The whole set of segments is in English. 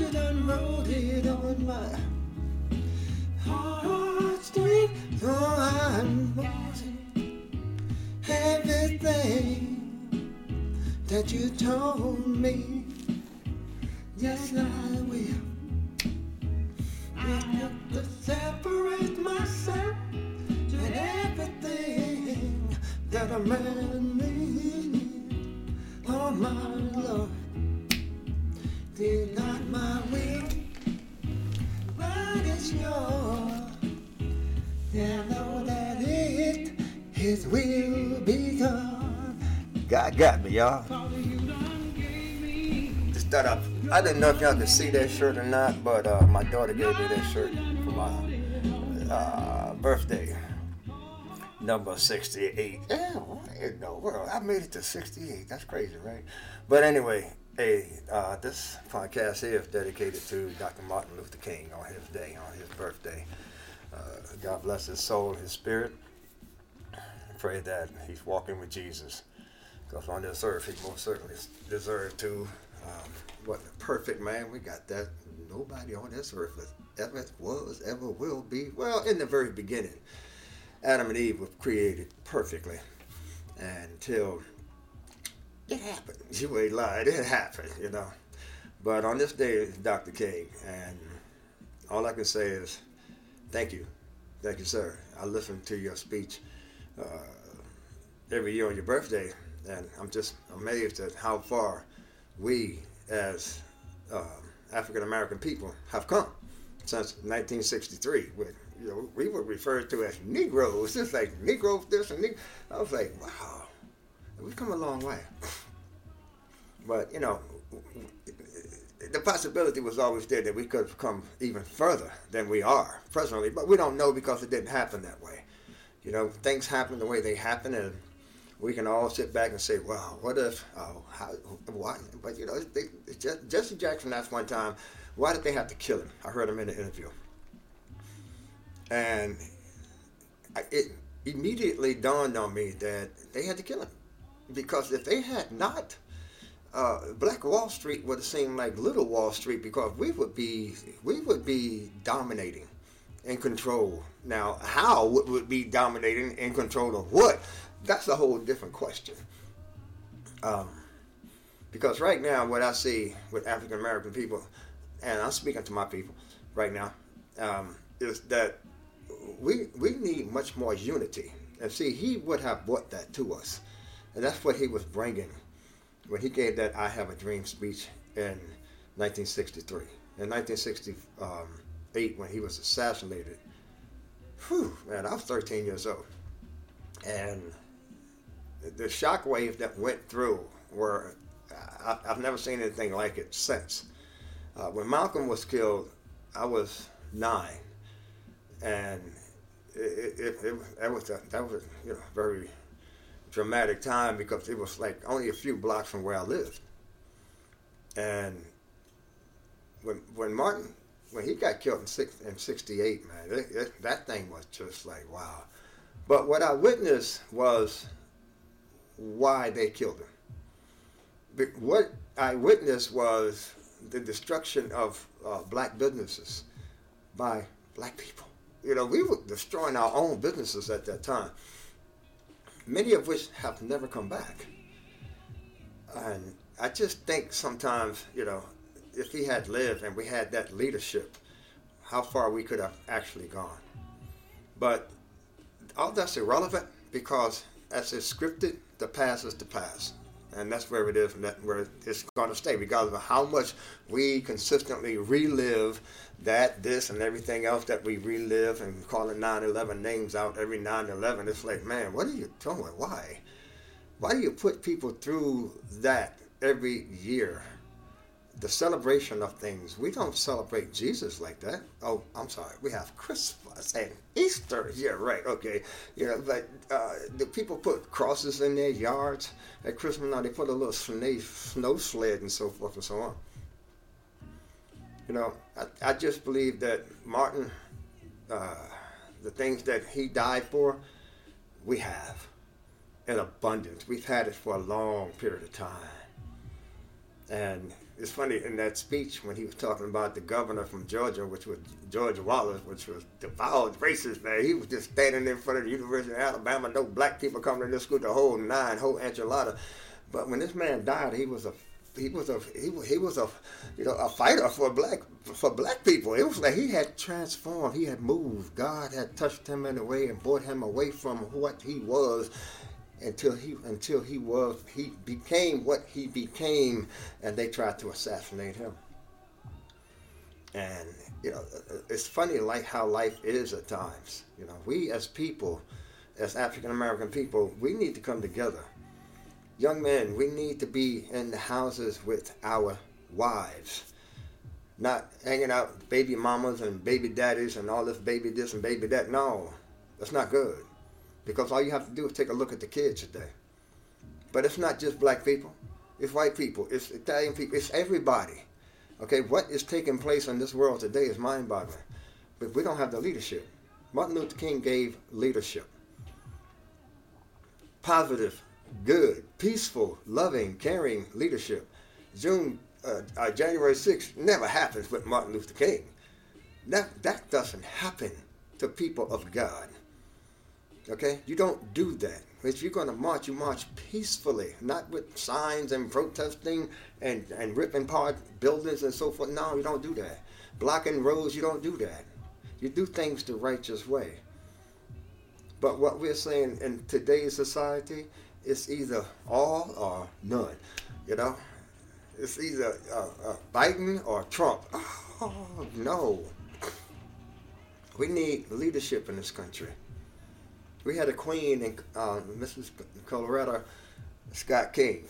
it on my heartstring. Oh, I'm wanting everything that you told me. Yes, I will. I have to separate myself and everything that a His will be done. God got me, y'all. To start off, I didn't know if y'all could see that shirt or not, but uh, my daughter gave me that shirt for my uh, birthday. Number 68. Yeah, what in the world? I made it to 68. That's crazy, right? But anyway, hey, uh, this podcast here is dedicated to Dr. Martin Luther King on his day, on his birthday. Uh, God bless his soul, and his spirit. Pray that he's walking with Jesus. Because on this earth, he most certainly deserved to. Um, what a perfect man. We got that. Nobody on this earth ever was, ever will be. Well, in the very beginning, Adam and Eve were created perfectly. Until it happened. You ain't lied. It happened, you know. But on this day Dr. King. And all I can say is thank you. Thank you, sir. I listened to your speech uh, every year on your birthday and I'm just amazed at how far we as uh, African American people have come since 1963. With you know, we were referred to as Negroes. It's like Negro this and Negro. I was like, wow, we've come a long way. But you know, the possibility was always there that we could have come even further than we are presently. But we don't know because it didn't happen that way. You know, things happen the way they happen, and we can all sit back and say, "Wow, what if? Oh, how? Why?" But you know, they, Jesse Jackson asked one time, "Why did they have to kill him?" I heard him in an interview, and it immediately dawned on me that they had to kill him because if they had not, uh, Black Wall Street would have seemed like Little Wall Street because we would be we would be dominating and control. Now, how would be dominating and control of what? that's a whole different question. Um, because right now, what I see with African American people, and I'm speaking to my people right now, um, is that we we need much more unity. And see, he would have brought that to us, and that's what he was bringing when he gave that "I Have a Dream" speech in 1963. In 1968, when he was assassinated, whew, man, I was 13 years old, and the shockwave that went through were I, have never seen anything like it since. Uh, when Malcolm was killed, I was nine, and it, it, it, that was a, that was you know, very dramatic time because it was like only a few blocks from where I lived, and when when Martin when he got killed in six in '68, man, it, that thing was just like wow. But what I witnessed was why they killed him. What I witnessed was the destruction of uh, black businesses by black people. You know, we were destroying our own businesses at that time, many of which have never come back. And I just think sometimes, you know, if he had lived and we had that leadership, how far we could have actually gone. But all that's irrelevant because as it's scripted, the past is the past. And that's where it is, and that's where it's going to stay, regardless of how much we consistently relive that, this, and everything else that we relive and calling 9 11 names out every 9 11. It's like, man, what are you doing? Why? Why do you put people through that every year? The celebration of things. We don't celebrate Jesus like that. Oh, I'm sorry. We have Christmas and Easter. Yeah, right. Okay. You know, but uh, the people put crosses in their yards at Christmas. Now they put a little snow, snow sled and so forth and so on. You know, I, I just believe that Martin, uh, the things that he died for, we have in abundance. We've had it for a long period of time And it's funny in that speech when he was talking about the governor from Georgia, which was George Wallace, which was devout racist man. He was just standing in front of the University of Alabama, no black people coming to this school, the whole nine, whole enchilada. But when this man died, he was a he was a he, he was a you know a fighter for black for black people. It was like he had transformed, he had moved. God had touched him in a way and brought him away from what he was until he until he was he became what he became, and they tried to assassinate him. And you know, it's funny like how life is at times. You know, we as people, as African American people, we need to come together. Young men, we need to be in the houses with our wives, not hanging out with baby mamas and baby daddies and all this baby this and baby that. No, that's not good. Because all you have to do is take a look at the kids today. But it's not just black people. It's white people. It's Italian people. It's everybody. Okay, what is taking place in this world today is mind-boggling. But we don't have the leadership. Martin Luther King gave leadership. Positive, good, peaceful, loving, caring leadership. June, uh, uh, January 6th never happens with Martin Luther King. That, that doesn't happen to people of God. Okay? You don't do that. If you're going to march, you march peacefully, not with signs and protesting and, and ripping apart buildings and so forth. No, you don't do that. Blocking roads, you don't do that. You do things the righteous way. But what we're saying in today's society is either all or none. You know? It's either uh, uh, Biden or Trump. Oh, no. We need leadership in this country we had a queen in uh, Mrs. Coretta, Scott King.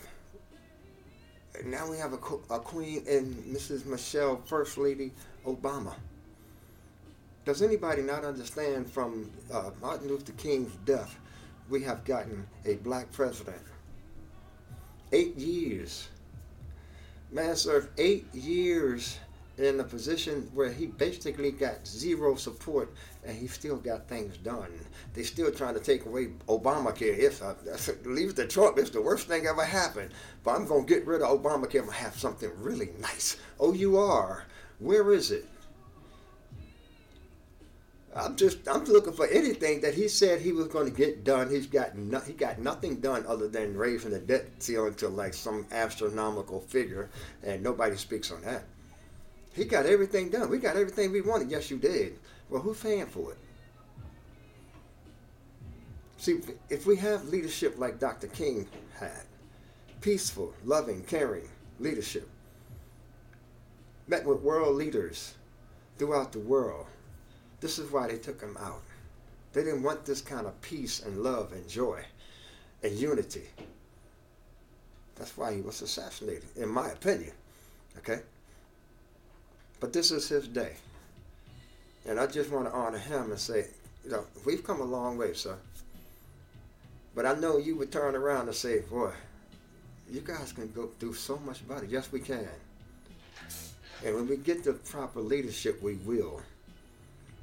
And now we have a, a queen in Mrs. Michelle First Lady Obama. Does anybody not understand from uh, Martin Luther King's death, we have gotten a black president? Eight years. Man served eight years in a position where he basically got zero support and he still got things done. They still trying to take away Obamacare. If I, uh, leave it to Trump, it's the worst thing ever happened. But I'm going to get rid of Obamacare and have something really nice. Oh, you are. Where is it? I'm just I'm looking for anything that he said he was going to get done. He's got no, he got nothing done other than raising the debt ceiling to like some astronomical figure, and nobody speaks on that. He got everything done. We got everything we wanted. Yes, you did. Well, who's paying for it? See, if we have leadership like Dr. King had, peaceful, loving, caring leadership, met with world leaders throughout the world, this is why they took him out. They didn't want this kind of peace and love and joy and unity. That's why he was assassinated, in my opinion. Okay? But this is his day. And I just want to honor him and say, you know, we've come a long way, sir. But I know you would turn around and say, boy, you guys can go do so much better. Yes, we can. And when we get the proper leadership, we will.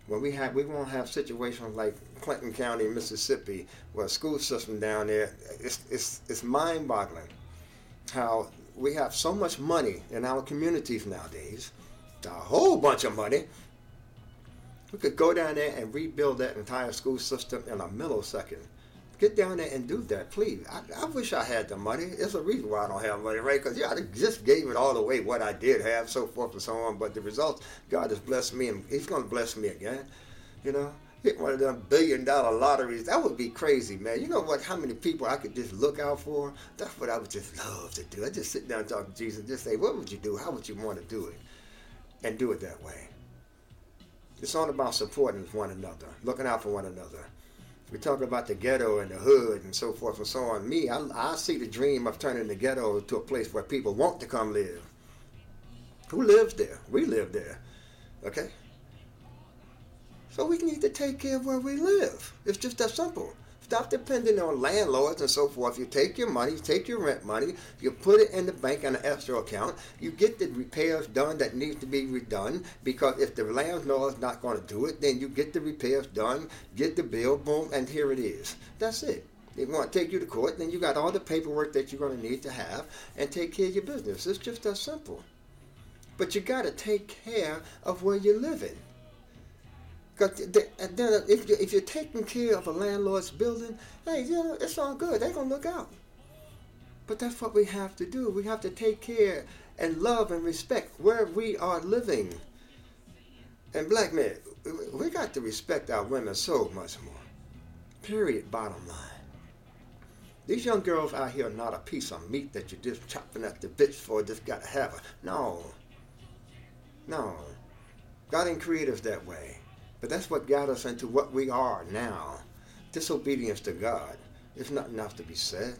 When we have, we won't have situations like Clinton County, Mississippi, where school system down there, it's, it's, it's mind-boggling how we have so much money in our communities nowadays a whole bunch of money. We could go down there and rebuild that entire school system in a millisecond. Get down there and do that, please. I, I wish I had the money. There's a reason why I don't have money, right? Because, yeah, I just gave it all away, what I did have, so forth and so on. But the results, God has blessed me, and He's going to bless me again. You know, hit one of them billion dollar lotteries. That would be crazy, man. You know what? How many people I could just look out for? That's what I would just love to do. I just sit down and talk to Jesus, and just say, what would you do? How would you want to do it? And do it that way. It's all about supporting one another, looking out for one another. We talk about the ghetto and the hood and so forth and so on. Me, I, I see the dream of turning the ghetto to a place where people want to come live. Who lives there? We live there. Okay? So we need to take care of where we live. It's just that simple. Stop depending on landlords and so forth. You take your money, take your rent money, you put it in the bank on an escrow account. You get the repairs done that need to be redone because if the landlord is not going to do it, then you get the repairs done, get the bill, boom, and here it is. That's it. They want to take you to court, then you got all the paperwork that you're going to need to have and take care of your business. It's just that simple. But you got to take care of where you're living. Because if, you, if you're taking care of a landlord's building, hey, you know, it's all good. They're going to look out. But that's what we have to do. We have to take care and love and respect where we are living. And black men, we got to respect our women so much more. Period, bottom line. These young girls out here are not a piece of meat that you're just chopping at the bits for, just got to have her. No. No. God ain't created us that way. But that's what got us into what we are now. Disobedience to God. There's not enough to be said.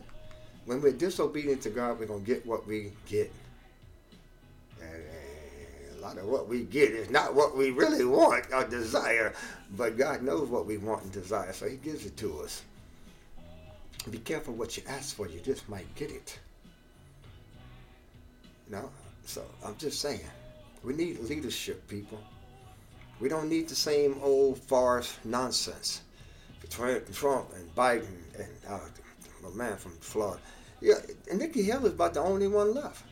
When we're disobedient to God, we're going to get what we get. And a lot of what we get is not what we really want or desire, but God knows what we want and desire, so He gives it to us. Be careful what you ask for, you just might get it. No? So I'm just saying, we need leadership, people. We don't need the same old farce nonsense between Trump and Biden and uh, my man from Florida. Yeah, and Nikki Haley is about the only one left.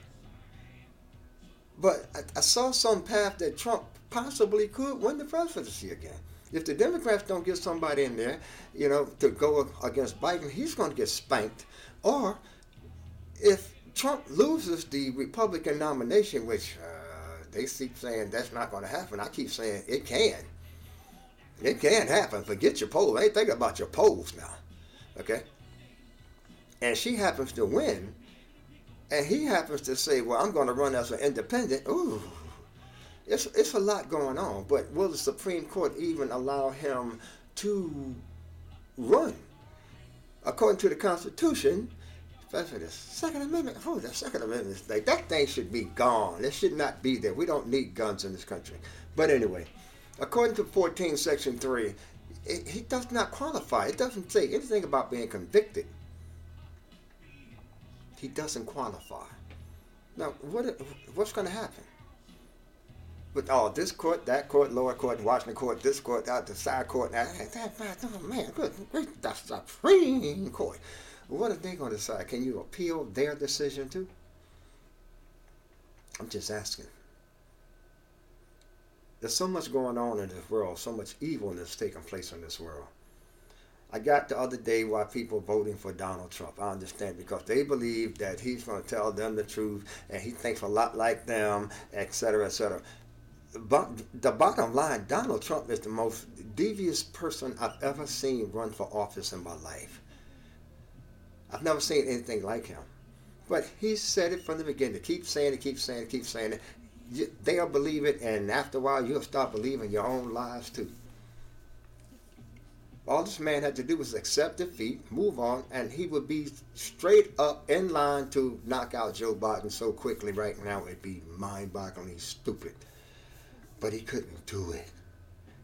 But I, I saw some path that Trump possibly could win the presidency again. If the Democrats don't get somebody in there, you know, to go against Biden, he's going to get spanked. Or if Trump loses the Republican nomination, which uh, they keep saying that's not going to happen, I keep saying it can. It can happen. Forget your polls. I ain't thinking about your polls now. Okay? And she happens to win, and he happens to say, Well, I'm going to run as an independent. Ooh it's, it's a lot going on, but will the Supreme Court even allow him to run? According to the Constitution, especially the Second Amendment, oh, the Second Amendment thing, that thing should be gone. It should not be there. We don't need guns in this country. But anyway, according to 14, Section 3, it, he does not qualify. It doesn't say anything about being convicted. He doesn't qualify. Now, what what's going to happen? with all this court, that court, lower court, Washington court, this court, out the side court. That, that, that, oh man, good, great, that's the Supreme Court. What are they going to decide? Can you appeal their decision too? I'm just asking. There's so much going on in this world, so much evilness taking place in this world. I got the other day why people voting for Donald Trump. I understand because they believe that he's going to tell them the truth and he thinks a lot like them, etc., etc but the bottom line, Donald Trump is the most devious person I've ever seen run for office in my life. I've never seen anything like him. But he said it from the beginning. Keep saying it, keep saying it, keep saying it. They'll believe it, and after a while, you'll start believing your own lies too. All this man had to do was accept defeat, move on, and he would be straight up in line to knock out Joe Biden so quickly right now. It'd be mind-bogglingly stupid but he couldn't do it.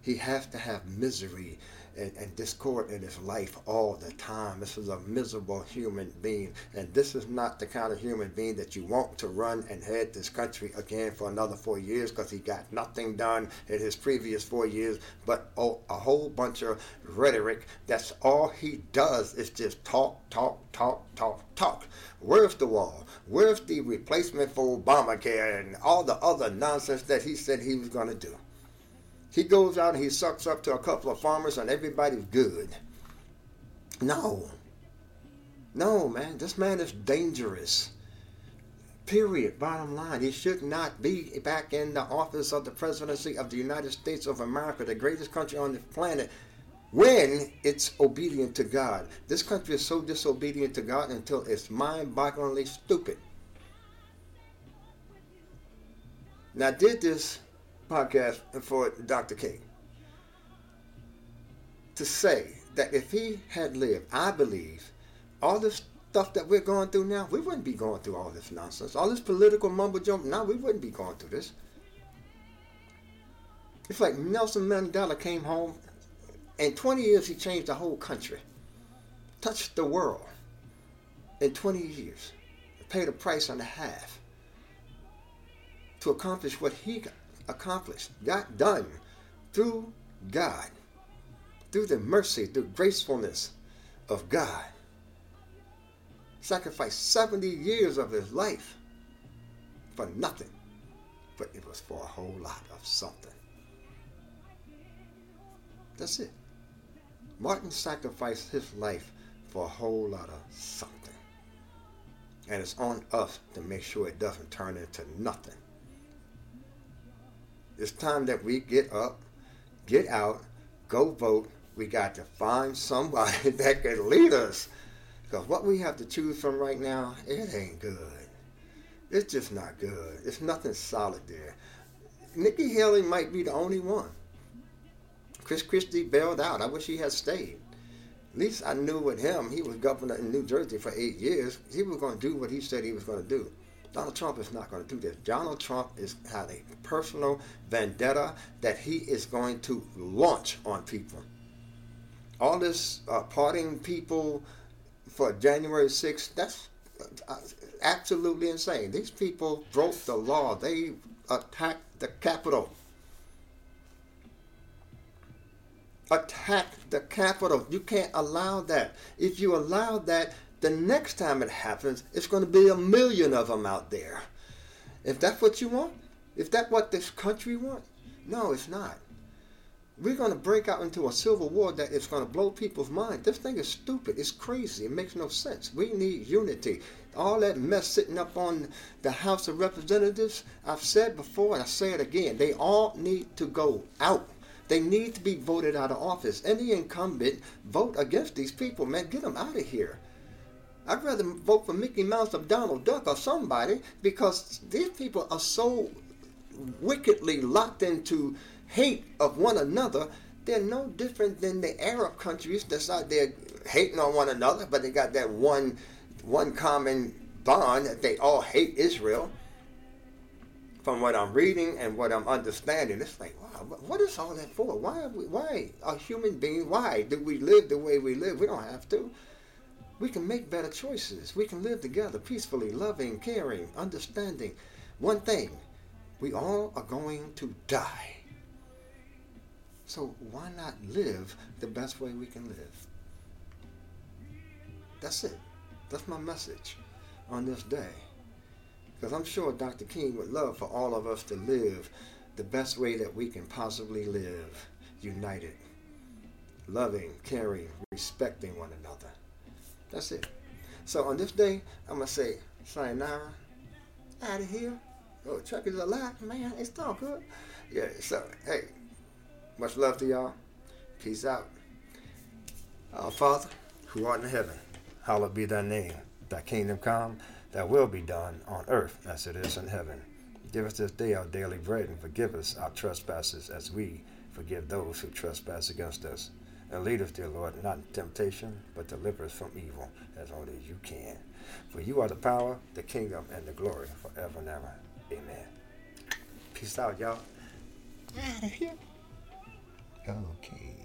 He has to have misery and, and, discord in his life all the time. This is a miserable human being, and this is not the kind of human being that you want to run and head this country again for another four years because he got nothing done in his previous four years but oh, a whole bunch of rhetoric. That's all he does is just talk, talk, talk, talk, talk. Where's the wall? Where's the replacement for Obamacare and all the other nonsense that he said he was going to do? He goes out and he sucks up to a couple of farmers and everybody's good. No. No, man. This man is dangerous. Period. Bottom line. He should not be back in the office of the presidency of the United States of America, the greatest country on the planet, when it's obedient to God. This country is so disobedient to God until it's mind bogglingly stupid. Now, did this podcast for Dr. King to say that if he had lived, I believe, all this stuff that we're going through now, we wouldn't be going through all this nonsense. All this political mumbo jumbo, now we wouldn't be going through this. It's like Nelson Mandela came home in 20 years, he changed the whole country, touched the world in 20 years, paid a price and a half to accomplish what he accomplished, got done through God, through the mercy, through gracefulness of God. sacrificed 70 years of his life for nothing, but it was for a whole lot of something. That's it. Martin sacrificed his life for a whole lot of something. And it's on us to make sure it doesn't turn into nothing. It's time that we get up, get out, go vote. We got to find somebody that can lead us. Because what we have to choose from right now, it ain't good. It's just not good. It's nothing solid there. Nikki Haley might be the only one. Chris Christie bailed out. I wish he had stayed. At least I knew with him, he was governor in New Jersey for eight years. He was going to do what he said he was going to do. Donald Trump is not going to do this. Donald Trump is had a personal vendetta that he is going to launch on people. All this uh, parting people for January 6th, that's uh, absolutely insane. These people broke the law. They attacked the Capitol. Attack the Capitol. You can't allow that. If you allow that, the next time it happens, it's going to be a million of them out there. If that's what you want, if that's what this country wants, no, it's not. We're going to break out into a civil war that is going to blow people's mind. This thing is stupid. It's crazy. It makes no sense. We need unity. All that mess sitting up on the House of Representatives, I've said before and I say it again, they all need to go out. They need to be voted out of office. Any incumbent, vote against these people, man. Get them out of here. I'd rather vote for Mickey Mouse or Donald Duck or somebody because these people are so wickedly locked into hate of one another. They're no different than the Arab countries that's out there hating on one another, but they got that one one common bond that they all hate Israel. From what I'm reading and what I'm understanding, it's like, wow, what is all that for? Why, are we, why are human beings, Why do we live the way we live? We don't have to we can make better choices. We can live together peacefully, loving, caring, understanding. One thing, we all are going to die. So why not live the best way we can live? That's it. That's my message on this day. Because I'm sure Dr. King would love for all of us to live the best way that we can possibly live, united, loving, caring, respecting one another. That's it. So on this day, I'm going to say, sayonara, out of here. Oh, Chuck is alive, man. It's all good. Yeah, so, hey, much love to y'all. Peace out. Our Father, who art in heaven, hallowed be thy name. Thy kingdom come, thy will be done on earth as it is in heaven. Give us this day our daily bread and forgive us our trespasses as we forgive those who trespass against us and lead us, dear Lord, not in temptation, but deliver us from evil as only you can. For you are the power, the kingdom, and the glory forever and ever. Amen. Peace out, y'all. Out of here. Okay.